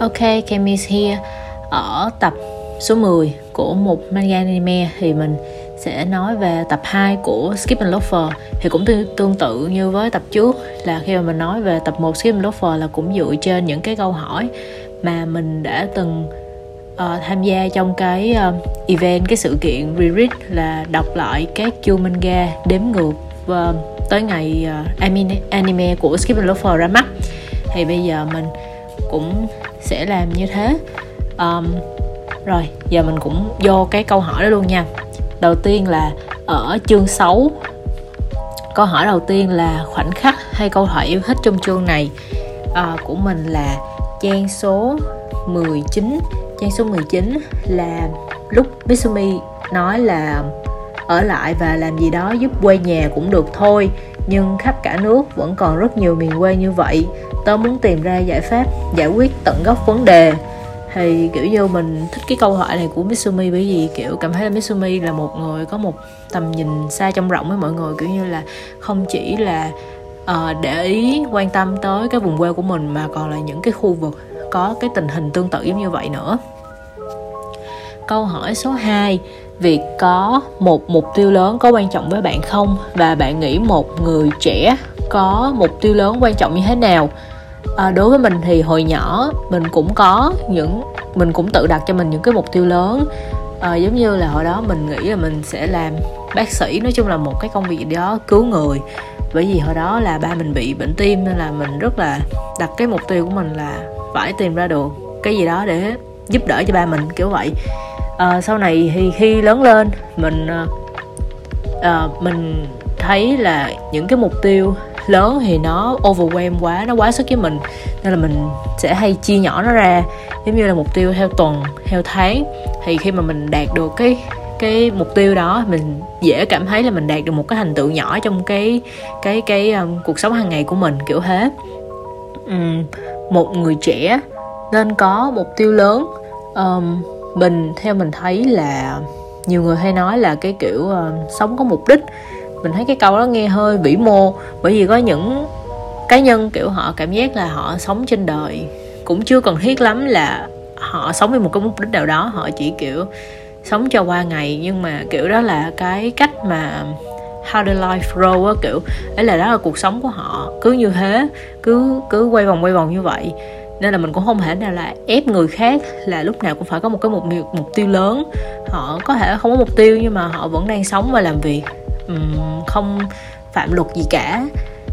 Ok, Kemi's here. Ở tập số 10 của một manga anime thì mình sẽ nói về tập 2 của Skip and Loafer. Thì cũng tương, tương tự như với tập trước là khi mà mình nói về tập 1 Skip and Loafer là cũng dựa trên những cái câu hỏi mà mình đã từng uh, tham gia trong cái uh, event cái sự kiện reread là đọc lại các chu manga đếm ngược uh, tới ngày uh, anime, anime của Skip and Loafer ra mắt. Thì bây giờ mình cũng sẽ làm như thế. Um, rồi giờ mình cũng vô cái câu hỏi đó luôn nha. Đầu tiên là ở chương 6 câu hỏi đầu tiên là khoảnh khắc hay câu hỏi yêu thích trong chương này? Uh, của mình là trang số 19 trang số 19 là lúc Mitsumi nói là ở lại và làm gì đó giúp quê nhà cũng được thôi nhưng khắp cả nước vẫn còn rất nhiều miền quê như vậy tớ muốn tìm ra giải pháp giải quyết tận gốc vấn đề. Thì kiểu như mình thích cái câu hỏi này của Mitsumi bởi vì kiểu cảm thấy là Mitsumi là một người có một tầm nhìn xa trong rộng với mọi người kiểu như là không chỉ là uh, để ý quan tâm tới cái vùng quê của mình mà còn là những cái khu vực có cái tình hình tương tự giống như vậy nữa. Câu hỏi số 2 việc có một mục tiêu lớn có quan trọng với bạn không? Và bạn nghĩ một người trẻ có mục tiêu lớn quan trọng như thế nào? À, đối với mình thì hồi nhỏ mình cũng có những mình cũng tự đặt cho mình những cái mục tiêu lớn. À, giống như là hồi đó mình nghĩ là mình sẽ làm bác sĩ nói chung là một cái công việc đó cứu người. Bởi vì hồi đó là ba mình bị bệnh tim nên là mình rất là đặt cái mục tiêu của mình là phải tìm ra được cái gì đó để giúp đỡ cho ba mình kiểu vậy. À, sau này thì khi lớn lên mình à, à mình thấy là những cái mục tiêu lớn thì nó overwhelm quá nó quá sức với mình. Nên là mình sẽ hay chia nhỏ nó ra giống như là mục tiêu theo tuần theo tháng. Thì khi mà mình đạt được cái cái mục tiêu đó mình dễ cảm thấy là mình đạt được một cái thành tựu nhỏ trong cái cái cái um, cuộc sống hàng ngày của mình kiểu thế. Um, một người trẻ nên có mục tiêu lớn. Um, mình theo mình thấy là nhiều người hay nói là cái kiểu uh, sống có mục đích mình thấy cái câu đó nghe hơi vĩ mô, bởi vì có những cá nhân, kiểu, họ cảm giác là họ sống trên đời. Cũng chưa cần thiết lắm là họ sống với một cái mục đích nào đó, họ chỉ, kiểu, sống cho qua ngày. Nhưng mà, kiểu, đó là cái cách mà how the life roll á, kiểu, ấy là đó là cuộc sống của họ. Cứ như thế, cứ cứ quay vòng quay vòng như vậy. Nên là mình cũng không thể nào là ép người khác là lúc nào cũng phải có một cái mục mục tiêu lớn. Họ có thể không có mục tiêu, nhưng mà họ vẫn đang sống và làm việc um, không phạm luật gì cả.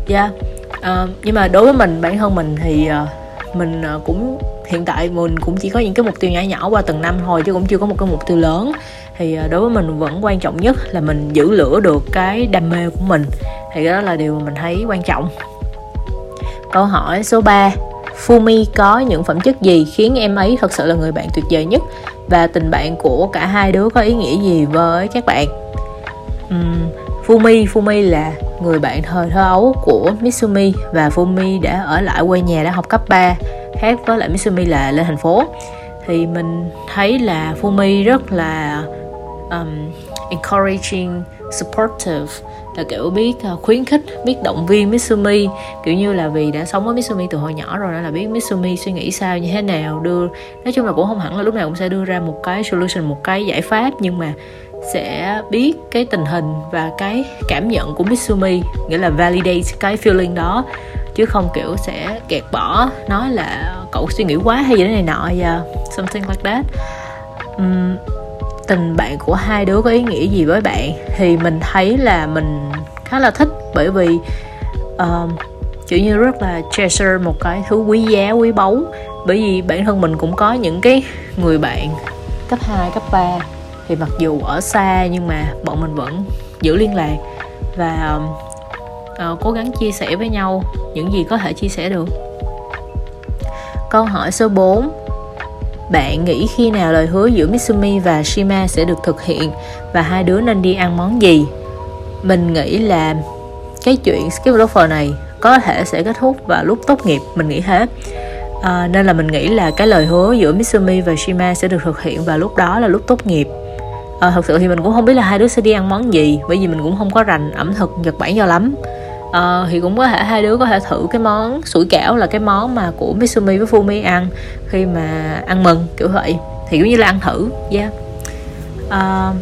Yeah. uh, nhưng mà đối với mình bản thân mình thì uh, mình uh, cũng hiện tại mình cũng chỉ có những cái mục tiêu nhỏ nhỏ qua từng năm thôi chứ cũng chưa có một cái mục tiêu lớn. Thì uh, đối với mình vẫn quan trọng nhất là mình giữ lửa được cái đam mê của mình. Thì đó là điều mà mình thấy quan trọng. Câu hỏi số 3 Fumi có những phẩm chất gì khiến em ấy thật sự là người bạn tuyệt vời nhất? Và tình bạn của cả hai đứa có ý nghĩa gì với các bạn? Uhm, Fumi Fumi là người bạn thời thơ ấu của Mitsumi và Fumi đã ở lại quê nhà đã học cấp 3 khác với lại Mitsumi là lên thành phố. Thì mình thấy là Fumi rất là um, encouraging supportive là kiểu biết ờ, khuyến khích biết động viên Mitsumi. Kiểu như là vì đã sống với Mitsumi từ hồi nhỏ rồi nên là biết Mitsumi suy nghĩ sao như thế nào đưa nói chung là cũng không hẳn là lúc nào cũng sẽ đưa ra một cái solution một cái giải pháp. Nhưng mà sẽ biết cái tình hình và cái cảm nhận của Mitsumi nghĩa là validate cái feeling đó chứ không kiểu sẽ kẹt bỏ nói là cậu suy nghĩ quá hay gì đó này nọ yeah, something like that. Um, tình bạn của hai đứa có ý nghĩa gì với bạn? Thì mình thấy là mình khá là thích bởi vì um, kiểu như rất là treasure một cái thứ quý giá quý báu. Bởi vì bản thân mình cũng có những cái người bạn cấp 2, cấp 3 thì mặc dù ở xa nhưng mà bọn mình vẫn giữ liên lạc và uh, cố gắng chia sẻ với nhau những gì có thể chia sẻ được câu hỏi số 4 bạn nghĩ khi nào lời hứa giữa Mitsumi và Shima sẽ được thực hiện và hai đứa nên đi ăn món gì? Mình nghĩ là cái chuyện skip offer này có thể sẽ kết thúc vào lúc tốt nghiệp, mình nghĩ thế. À, nên là mình nghĩ là cái lời hứa giữa Mitsumi và Shima sẽ được thực hiện vào lúc đó là lúc tốt nghiệp à, thật sự thì mình cũng không biết là hai đứa sẽ đi ăn món gì bởi vì mình cũng không có rành ẩm thực nhật bản cho lắm. À, thì cũng có thể hai đứa có thể thử cái món sủi cảo là cái món mà của Mitsumi với Fumi ăn khi mà ăn mừng kiểu vậy. Thì cũng như là ăn thử yeah uh,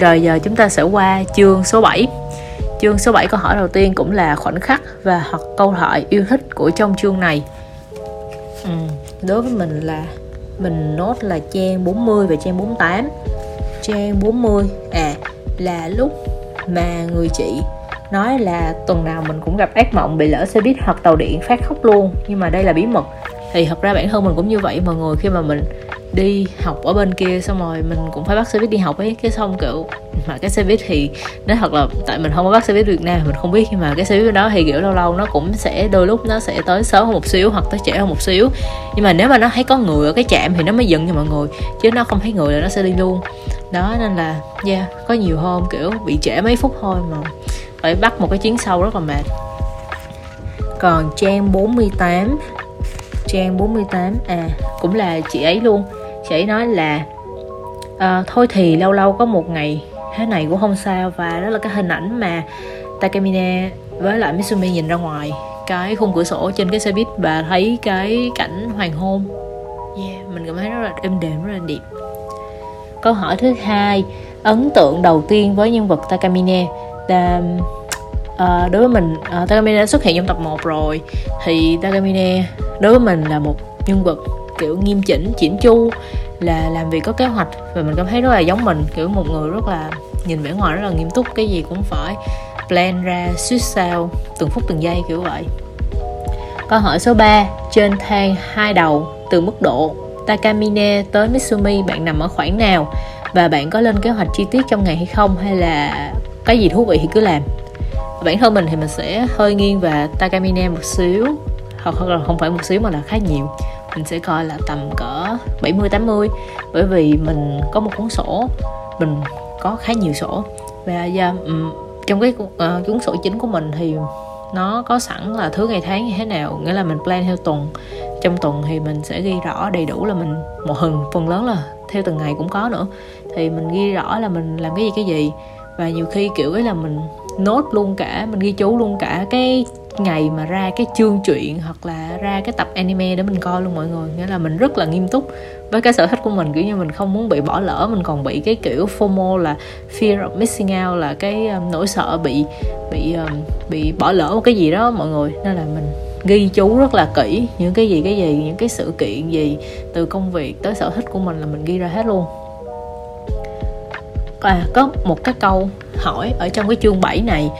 rồi giờ chúng ta sẽ qua chương số 7 Chương số 7 câu hỏi đầu tiên cũng là khoảnh khắc và hoặc câu thoại yêu thích của trong chương này. Ừ, Đối với mình là mình nốt là trang 40 và trang 48 Trang 40 à là lúc mà người chị nói là tuần nào mình cũng gặp ác mộng, bị lỡ xe buýt hoặc tàu điện phát khóc luôn. Nhưng mà đây là bí mật. Thì thật ra bản thân mình cũng như vậy mọi người khi mà mình đi học ở bên kia xong rồi mình cũng phải bắt xe buýt đi học ấy. Cái xong kiểu, mà cái xe buýt thì nói thật là tại mình không có bắt xe buýt Việt Nam, mình không biết. Nhưng mà cái xe buýt đó thì kiểu lâu lâu nó cũng sẽ, đôi lúc nó sẽ tới sớm hơn một xíu hoặc tới trễ hơn một xíu. Nhưng mà nếu mà nó thấy có người ở cái trạm thì nó mới dừng cho mọi người, chứ nó không thấy người là nó sẽ đi luôn. Đó, nên là, yeah, có nhiều hôm kiểu bị trễ mấy phút thôi mà phải bắt một cái chuyến sau rất là mệt. Còn trang 48 trang 48 à cũng là chị ấy luôn chị ấy nói là uh, thôi thì lâu lâu có một ngày thế này cũng không sao và đó là cái hình ảnh mà Takamine với lại Mitsumi nhìn ra ngoài cái khung cửa sổ trên cái xe buýt và thấy cái cảnh hoàng hôn. Yeah, mình cảm thấy rất là êm đềm rất là đẹp. Câu hỏi thứ hai ấn tượng đầu tiên với nhân vật Takamine là uh, đối với mình ờ, uh, Takamine đã xuất hiện trong tập 1 rồi thì Takamine đối với mình là một nhân vật kiểu nghiêm chỉnh chỉnh chu, là làm việc có kế hoạch. Và mình cảm thấy rất là giống mình, kiểu một người rất là nhìn vẻ ngoài rất là nghiêm túc, cái gì cũng phải plan ra, suýt sao, từng phút từng giây, kiểu vậy. Câu hỏi số 3 trên thang hai đầu, từ mức độ Takamine tới Mitsumi, bạn nằm ở khoảng nào? Và bạn có lên kế hoạch chi tiết trong ngày hay không, hay là cái gì thú vị thì cứ làm? Bản thân mình thì mình sẽ hơi nghiêng về Takamine một xíu hoặc là không phải một xíu mà là khá nhiều mình sẽ coi là tầm cỡ 70 80 bởi vì mình có một cuốn sổ mình có khá nhiều sổ. Và yeah, um, trong cái uh, cuốn sổ chính của mình thì nó có sẵn là thứ ngày tháng như thế nào nghĩa là mình plan theo tuần. Trong tuần thì mình sẽ ghi rõ đầy đủ là mình một phần phần lớn là theo từng ngày cũng có nữa. Thì mình ghi rõ là mình làm cái gì cái gì. Và nhiều khi kiểu ấy là mình nốt luôn cả mình ghi chú luôn cả cái ngày mà ra cái chương truyện hoặc là ra cái tập anime để mình coi luôn mọi người. Nghĩa là mình rất là nghiêm túc với cái sở thích của mình kiểu như mình không muốn bị bỏ lỡ mình còn bị cái kiểu fomo là fear of missing out là cái um, nỗi sợ bị bị um, bị bỏ lỡ một cái gì đó mọi người. Nên là mình ghi chú rất là kỹ những cái gì cái gì những cái sự kiện gì từ công việc tới sở thích của mình là mình ghi ra hết luôn. À, có một cái câu hỏi ở trong cái chương 7 này.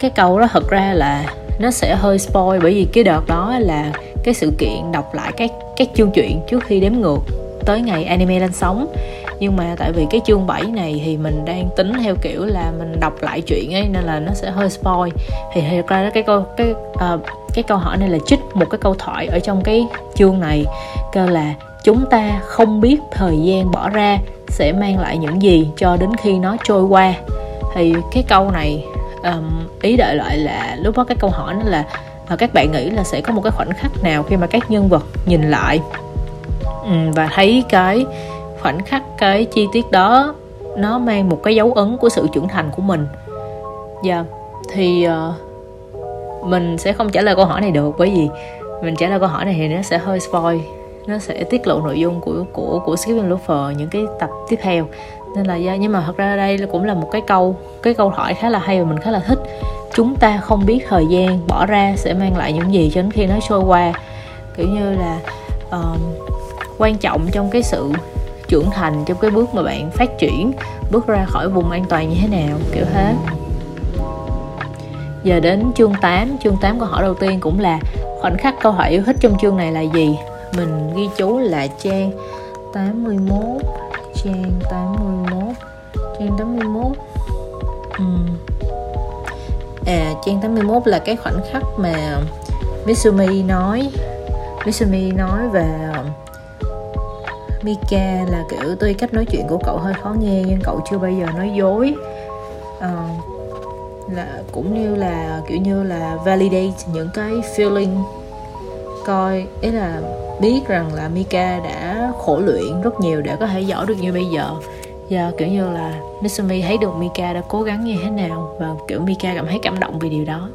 Cái câu đó thật ra là nó sẽ hơi spoil bởi vì cái đợt đó là cái sự kiện đọc lại các các chương truyện trước khi đếm ngược tới ngày anime lên sóng. Nhưng mà tại vì cái chương 7 này thì mình đang tính theo kiểu là mình đọc lại chuyện ấy nên là nó sẽ hơi spoil. Thì thật ra cái câu cái uh, cái câu hỏi này là trích một cái câu thoại ở trong cái chương này kêu là chúng ta không biết thời gian bỏ ra sẽ mang lại những gì cho đến khi nó trôi qua. Thì cái câu này um, ý đợi lại là lúc đó cái câu hỏi nó là ờ, các bạn nghĩ là sẽ có một cái khoảnh khắc nào khi mà các nhân vật nhìn lại um, và thấy cái khoảnh khắc cái chi tiết đó nó mang một cái dấu ấn của sự trưởng thành của mình dạ yeah. thì uh, mình sẽ không trả lời câu hỏi này được bởi vì mình trả lời câu hỏi này thì nó sẽ hơi spoil nó sẽ tiết lộ nội dung của của của Stephen Loafer những cái tập tiếp theo. Nên là nhưng mà thật ra đây cũng là một cái câu cái câu hỏi khá là hay và mình khá là thích. Chúng ta không biết thời gian bỏ ra sẽ mang lại những gì cho đến khi nó trôi qua. Kiểu như là uh, quan trọng trong cái sự trưởng thành trong cái bước mà bạn phát triển bước ra khỏi vùng an toàn như thế nào kiểu thế. Giờ đến chương 8 chương 8 câu hỏi đầu tiên cũng là khoảnh khắc câu hỏi yêu thích trong chương này là gì? Mình ghi chú là trang 81 trang 81 trang 81 ừ. à trang 81 là cái khoảnh khắc mà Mitsumi nói Mitsumi nói về Mika là kiểu tuy cách nói chuyện của cậu hơi khó nghe nhưng cậu chưa bao giờ nói dối. À, là cũng như là kiểu như là validate những cái feeling. Coi ý là biết rằng là Mika đã khổ luyện rất nhiều để có thể giỏi được như bây giờ. Và kiểu như là Mitsumi thấy được Mika đã cố gắng như thế nào và kiểu Mika cảm thấy cảm động vì điều đó.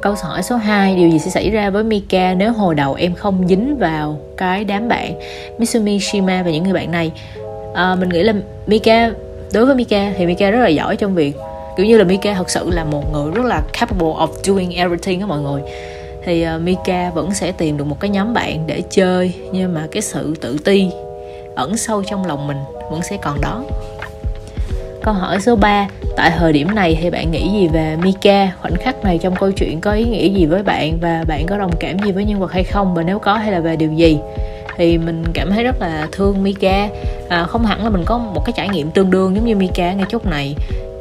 Câu hỏi số 2 điều gì sẽ xảy ra với Mika nếu hồi đầu em không dính vào cái đám bạn Mitsumi Shima và những người bạn này? À, mình nghĩ là Mika đối với Mika thì Mika rất là giỏi trong việc kiểu như là Mika thật sự là một người rất là capable of doing everything đó mọi người thì uh, Mika vẫn sẽ tìm được một cái nhóm bạn để chơi nhưng mà cái sự tự ti ẩn sâu trong lòng mình vẫn sẽ còn đó. Câu hỏi số 3 Tại thời điểm này thì bạn nghĩ gì về Mika? Khoảnh khắc này trong câu chuyện có ý nghĩa gì với bạn Và bạn có đồng cảm gì với nhân vật hay không? Và nếu có hay là về điều gì? Thì mình cảm thấy rất là thương Mika. À, không hẳn là mình có một cái trải nghiệm tương đương giống như Mika ngay chút này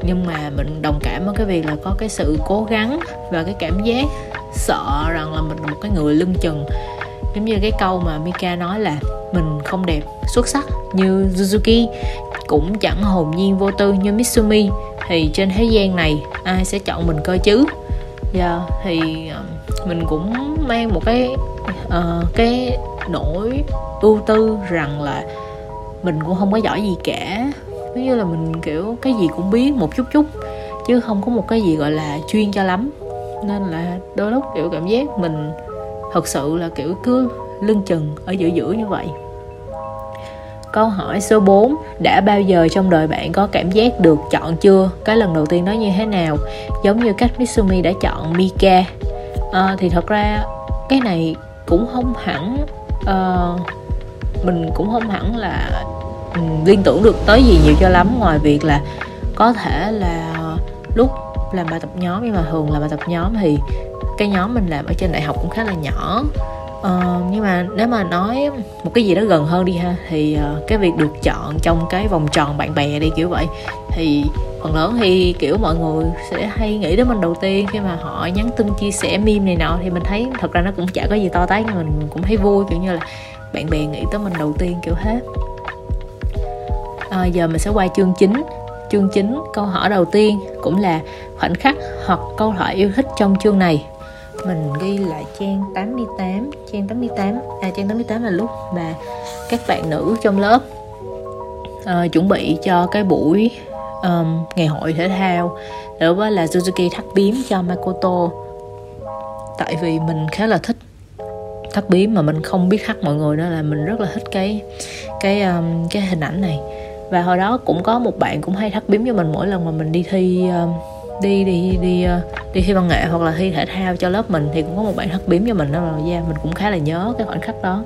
nhưng mà mình đồng cảm với cái việc là có cái sự cố gắng và cái cảm giác sợ rằng là mình là một cái người lưng chừng. Giống như cái câu mà Mika nói là mình không đẹp xuất sắc như Suzuki cũng chẳng hồn nhiên vô tư như Mitsumi. Thì trên thế gian này ai sẽ chọn mình cơ chứ? Yeah, thì ờ, mình cũng mang một cái uh, cái nỗi ưu tư rằng là mình cũng không có giỏi gì cả. Ví như là mình kiểu cái gì cũng biết một chút chút chứ không có một cái gì gọi là chuyên cho lắm nên là đôi lúc kiểu cảm giác mình thật sự là kiểu cứ lưng chừng ở giữa giữa như vậy Câu hỏi số 4 Đã bao giờ trong đời bạn có cảm giác được chọn chưa? Cái lần đầu tiên nó như thế nào? Giống như cách Mitsumi đã chọn Mika à, Thì thật ra cái này cũng không hẳn uh, Mình cũng không hẳn là ừ, liên tưởng được tới gì nhiều cho lắm Ngoài việc là có thể là lúc làm bài tập nhóm Nhưng mà thường là bài tập nhóm thì cái nhóm mình làm ở trên đại học cũng khá là nhỏ. Uh, nhưng mà nếu mà nói một cái gì đó gần hơn đi ha thì uh, cái việc được chọn trong cái vòng tròn bạn bè đi kiểu vậy. Thì phần lớn thì kiểu mọi người sẽ hay nghĩ đến mình đầu tiên khi mà họ nhắn tin chia sẻ meme này nọ thì mình thấy thật ra nó cũng chả có gì to tát nhưng mình cũng thấy vui kiểu như là bạn bè nghĩ tới mình đầu tiên kiểu hết à, ờ, giờ mình sẽ qua chương chính chương chính câu hỏi đầu tiên cũng là khoảnh khắc hoặc câu hỏi yêu thích trong chương này. Mình ghi lại trang 88 trang 88 à trang 88 là lúc mà các bạn nữ trong lớp uh, chuẩn bị cho cái buổi um, ngày hội thể thao. Đó là Suzuki thắt biếm cho Makoto. Tại vì mình khá là thích thắt biếm mà mình không biết thắt mọi người đó là mình rất là thích cái cái um, cái hình ảnh này và hồi đó cũng có một bạn cũng hay thắt biếm cho mình mỗi lần mà mình đi thi ờ, đi đi đi ờ, đi thi văn nghệ hoặc là thi thể thao cho lớp mình thì cũng có một bạn thắt biếm cho mình đó. Là da mình cũng khá là nhớ cái khoảnh khắc đó.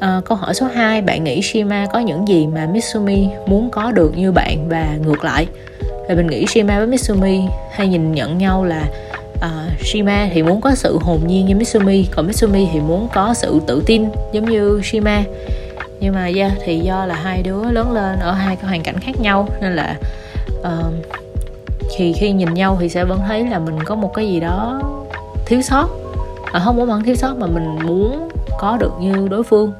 À, câu hỏi số 2 bạn nghĩ Shima có những gì mà Mitsumi muốn có được như bạn? Và ngược lại thì mình nghĩ Shima với Mitsumi hay nhìn nhận nhau là uh, Shima thì muốn có sự hồn nhiên như Mitsumi còn Mitsumi thì muốn có sự tự tin giống như Shima nhưng mà yeah, thì do là hai đứa lớn lên ở hai cái hoàn cảnh khác nhau nên là uh, thì khi nhìn nhau thì sẽ vẫn thấy là mình có một cái gì đó thiếu sót. À, không muốn bản thiếu sót mà mình muốn có được như đối phương.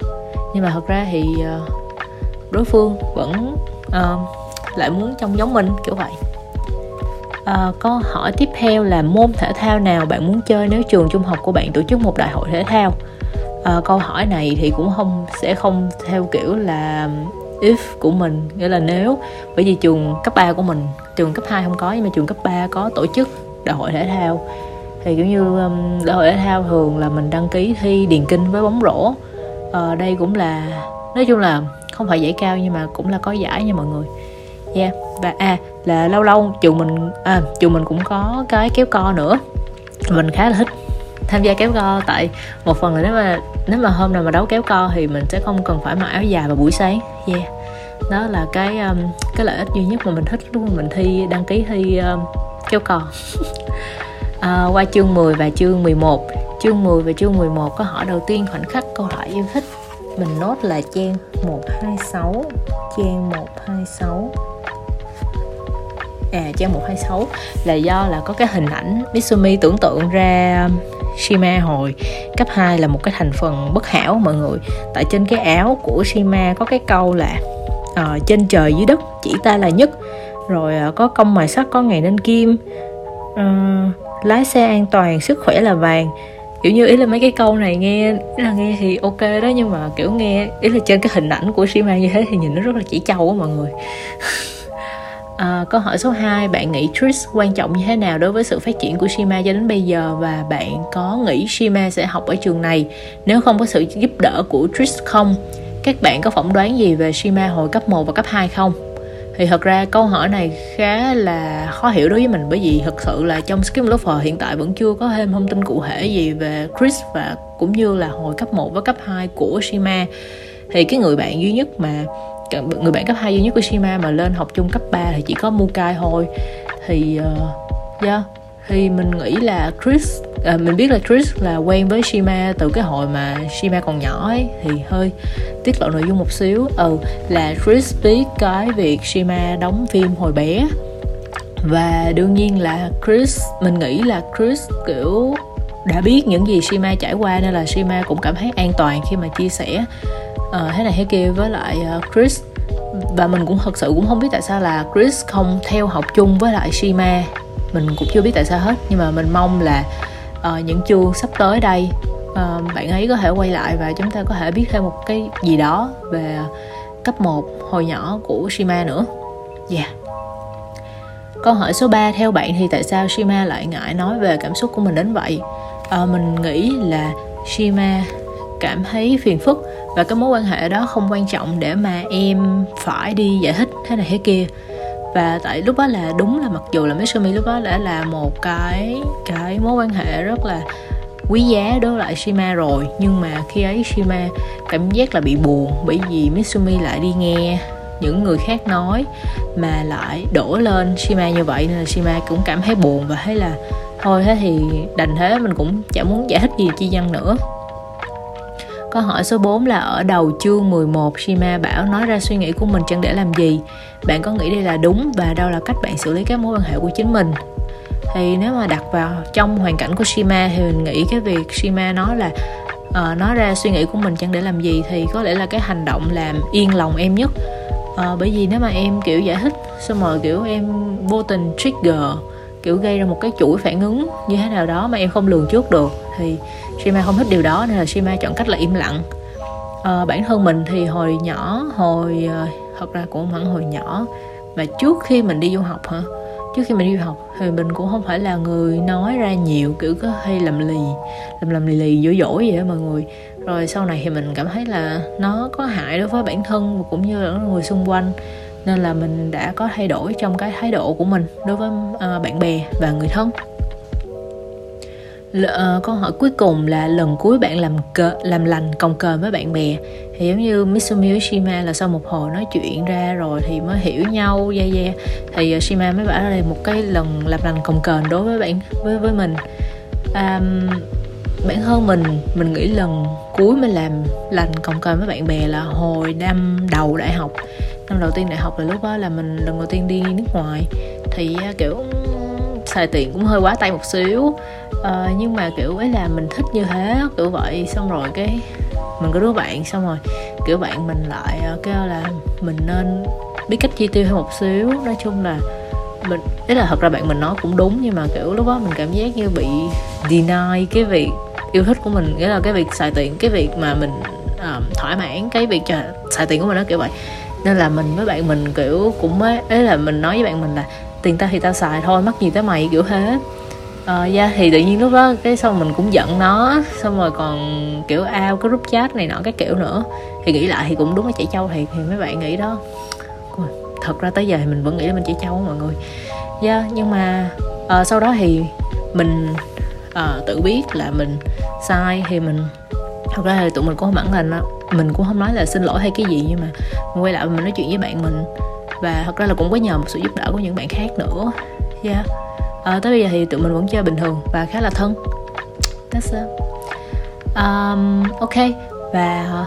Nhưng mà thật ra thì uh, đối phương vẫn uh, lại muốn trông giống mình kiểu vậy. Ờ, à, câu hỏi tiếp theo là môn thể thao nào bạn muốn chơi nếu trường trung học của bạn tổ chức một đại hội thể thao? À, câu hỏi này thì cũng không sẽ không theo kiểu là if của mình nghĩa là nếu. Bởi vì trường cấp 3 của mình trường cấp 2 không có nhưng mà trường cấp 3 có tổ chức đại hội thể thao. Thì kiểu như um, đại hội thể thao thường là mình đăng ký thi điền kinh với bóng rổ. À, đây cũng là nói chung là không phải giải cao nhưng mà cũng là có giải nha mọi người. Yeah và à là lâu lâu trường mình à trường mình cũng có cái kéo co nữa. Mình khá là thích tham gia kéo co. Tại một phần là nếu mà nếu mà hôm nào mà đấu kéo co thì mình sẽ không cần phải mặc áo dài vào buổi sáng. Yeah. Đó là cái um, cái lợi ích duy nhất mà mình thích lúc mà mình thi đăng ký thi um, kéo co. À, qua chương 10 và chương 11 chương 10 và chương 11 có hỏi đầu tiên khoảnh khắc câu hỏi yêu thích. Mình nốt là trang 126 trang 126 à trang 126 là do là có cái hình ảnh Mitsumi tưởng tượng ra Shima hồi cấp 2 là một cái thành phần bất hảo mọi người. Tại trên cái áo của Shima có cái câu là uh, trên trời dưới đất chỉ ta là nhất. Rồi uh, có công mài sắt có ngày nên kim. Uh, lái xe an toàn sức khỏe là vàng. Kiểu như ý là mấy cái câu này nghe ý là nghe thì ok đó nhưng mà kiểu nghe ý là trên cái hình ảnh của Shima như thế thì nhìn nó rất là chỉ trâu á mọi người. À, câu hỏi số 2 Bạn nghĩ Trish quan trọng như thế nào đối với sự phát triển của Shima cho đến bây giờ Và bạn có nghĩ Shima sẽ học ở trường này Nếu không có sự giúp đỡ của Trish không? Các bạn có phỏng đoán gì về Shima hồi cấp 1 và cấp 2 không? Thì thật ra câu hỏi này khá là khó hiểu đối với mình bởi vì thật sự là trong Skim Lover hiện tại vẫn chưa có thêm thông tin cụ thể gì về Chris và cũng như là hồi cấp 1 và cấp 2 của Shima. Thì cái người bạn duy nhất mà người bạn cấp 2 duy nhất của Shima mà lên học chung cấp 3 thì chỉ có Mukai thôi. Thì uh, yeah. Thì mình nghĩ là Chris à, mình biết là Chris là quen với Shima từ cái hồi mà Shima còn nhỏ ấy thì hơi tiết lộ nội dung một xíu. Ừ là Chris biết cái việc Shima đóng phim hồi bé. Và đương nhiên là Chris mình nghĩ là Chris kiểu đã biết những gì Shima trải qua nên là Shima cũng cảm thấy an toàn khi mà chia sẻ uh, thế này thế kia với lại uh, Chris và mình cũng thật sự cũng không biết tại sao là Chris không theo học chung với lại Shima mình cũng chưa biết tại sao hết nhưng mà mình mong là uh, những chương sắp tới đây uh, bạn ấy có thể quay lại và chúng ta có thể biết thêm một cái gì đó về cấp 1 hồi nhỏ của Shima nữa. Yeah. Câu hỏi số 3 theo bạn thì tại sao Shima lại ngại nói về cảm xúc của mình đến vậy? À, mình nghĩ là Shima cảm thấy phiền phức và cái mối quan hệ đó không quan trọng để mà em phải đi giải thích thế này thế kia. Và tại lúc đó là đúng là mặc dù là Mitsumi lúc đó đã là một cái cái mối quan hệ rất là quý giá đối lại Shima rồi. Nhưng mà khi ấy Shima cảm giác là bị buồn bởi vì Mitsumi lại đi nghe những người khác nói mà lại đổ lên Shima như vậy nên là Shima cũng cảm thấy buồn và thấy là thôi, thế thì đành thế, mình cũng chẳng muốn giải thích gì chi dân nữa. Câu hỏi số 4 là ở đầu chương 11 Shima bảo nói ra suy nghĩ của mình chẳng để làm gì. Bạn có nghĩ đây là đúng và đâu là cách bạn xử lý các mối quan hệ của chính mình? Thì nếu mà đặt vào trong hoàn cảnh của Shima thì mình nghĩ cái việc Shima nói là uh, nói ra suy nghĩ của mình chẳng để làm gì thì có lẽ là cái hành động làm yên lòng em nhất. Uh, bởi vì nếu mà em kiểu giải thích xong rồi kiểu em vô tình trigger kiểu gây ra một cái chuỗi phản ứng như thế nào đó mà em không lường trước được. Thì Shima không thích điều đó nên là Shima chọn cách là im lặng. À, bản thân mình thì hồi nhỏ hồi ờ, thật ra cũng hẳn hồi nhỏ mà trước khi mình đi du học hả? Trước khi mình đi du học thì mình cũng không phải là người nói ra nhiều kiểu có hay lầm lì lầm lầm lì lì dỗi dỗi vậy đó mọi người. Rồi sau này thì mình cảm thấy là nó có hại đối với bản thân và cũng như là người xung quanh nên là mình đã có thay đổi trong cái thái độ của mình đối với ờ, bạn bè và người thân. L- uh, câu hỏi cuối cùng là lần cuối bạn làm cờ, làm lành còng cờ với bạn bè. Thì giống như Mitsumi với Shima là sau một hồi nói chuyện ra rồi thì mới hiểu nhau yeah yeah. Thì uh, Shima mới bảo là một cái lần làm lành còng cờ đối với bạn với với mình. Um, bản thân mình mình nghĩ lần cuối mình làm lành còng cờ với bạn bè là hồi năm đầu đại học năm đầu tiên đại học là lúc đó là mình lần đầu tiên đi nước ngoài. Thì à, kiểu xài tiền cũng hơi quá tay một xíu. À, nhưng mà kiểu ấy là mình thích như thế kiểu vậy. Xong rồi cái mình có đứa bạn xong rồi kiểu bạn mình lại à, kêu là mình nên biết cách chi tiêu hơn một xíu. Nói chung là mình ý là thật ra bạn mình nói cũng đúng nhưng mà kiểu lúc đó mình cảm giác như bị deny cái việc yêu thích của mình. Nghĩa là cái việc xài tiền cái việc mà mình uh, thỏa mãn cái việc xài tiền của mình nó kiểu vậy nên là mình với bạn mình kiểu cũng mới ấy là mình nói với bạn mình là tiền tao thì tao xài thôi mắc gì tới mày kiểu thế. Ờ uh, yeah, thì tự nhiên lúc đó cái xong mình cũng giận nó xong rồi còn kiểu ao cái group chat này nọ cái kiểu nữa. Thì nghĩ lại thì cũng đúng là chạy trâu thiệt thì mấy bạn nghĩ đó. Thật ra tới giờ thì mình vẫn nghĩ là mình chạy trâu mọi người. Yeah, nhưng mà uh, sau đó thì mình uh, tự biết là mình sai thì mình thật ra thì tụi mình cũng không hẳn là mình cũng không nói là xin lỗi hay cái gì nhưng mà mình quay lại mình nói chuyện với bạn mình. Và thật ra là cũng có nhờ một sự giúp đỡ của những bạn khác nữa. Yeah. À, tới bây giờ thì tụi mình vẫn chơi bình thường và khá là thân. That's it. Um, ok. Và ờ,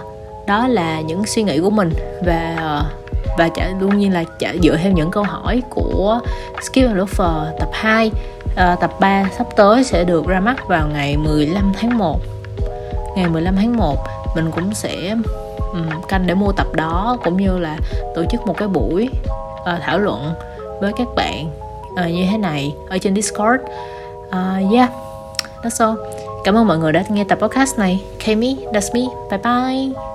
đó là những suy nghĩ của mình. Và ờ, và trả đương nhiên là trả dựa theo những câu hỏi của Skill and Lover tập 2 uh, à, tập 3 sắp tới sẽ được ra mắt vào ngày 15 tháng 1 ngày 15 tháng 1 mình cũng sẽ um, canh để mua tập đó cũng như là tổ chức một cái buổi uh, thảo luận với các bạn uh, như thế này ở trên Discord. Uh, yeah that's all. Cảm ơn mọi người đã nghe tập podcast này. Kami that's me. Bye bye.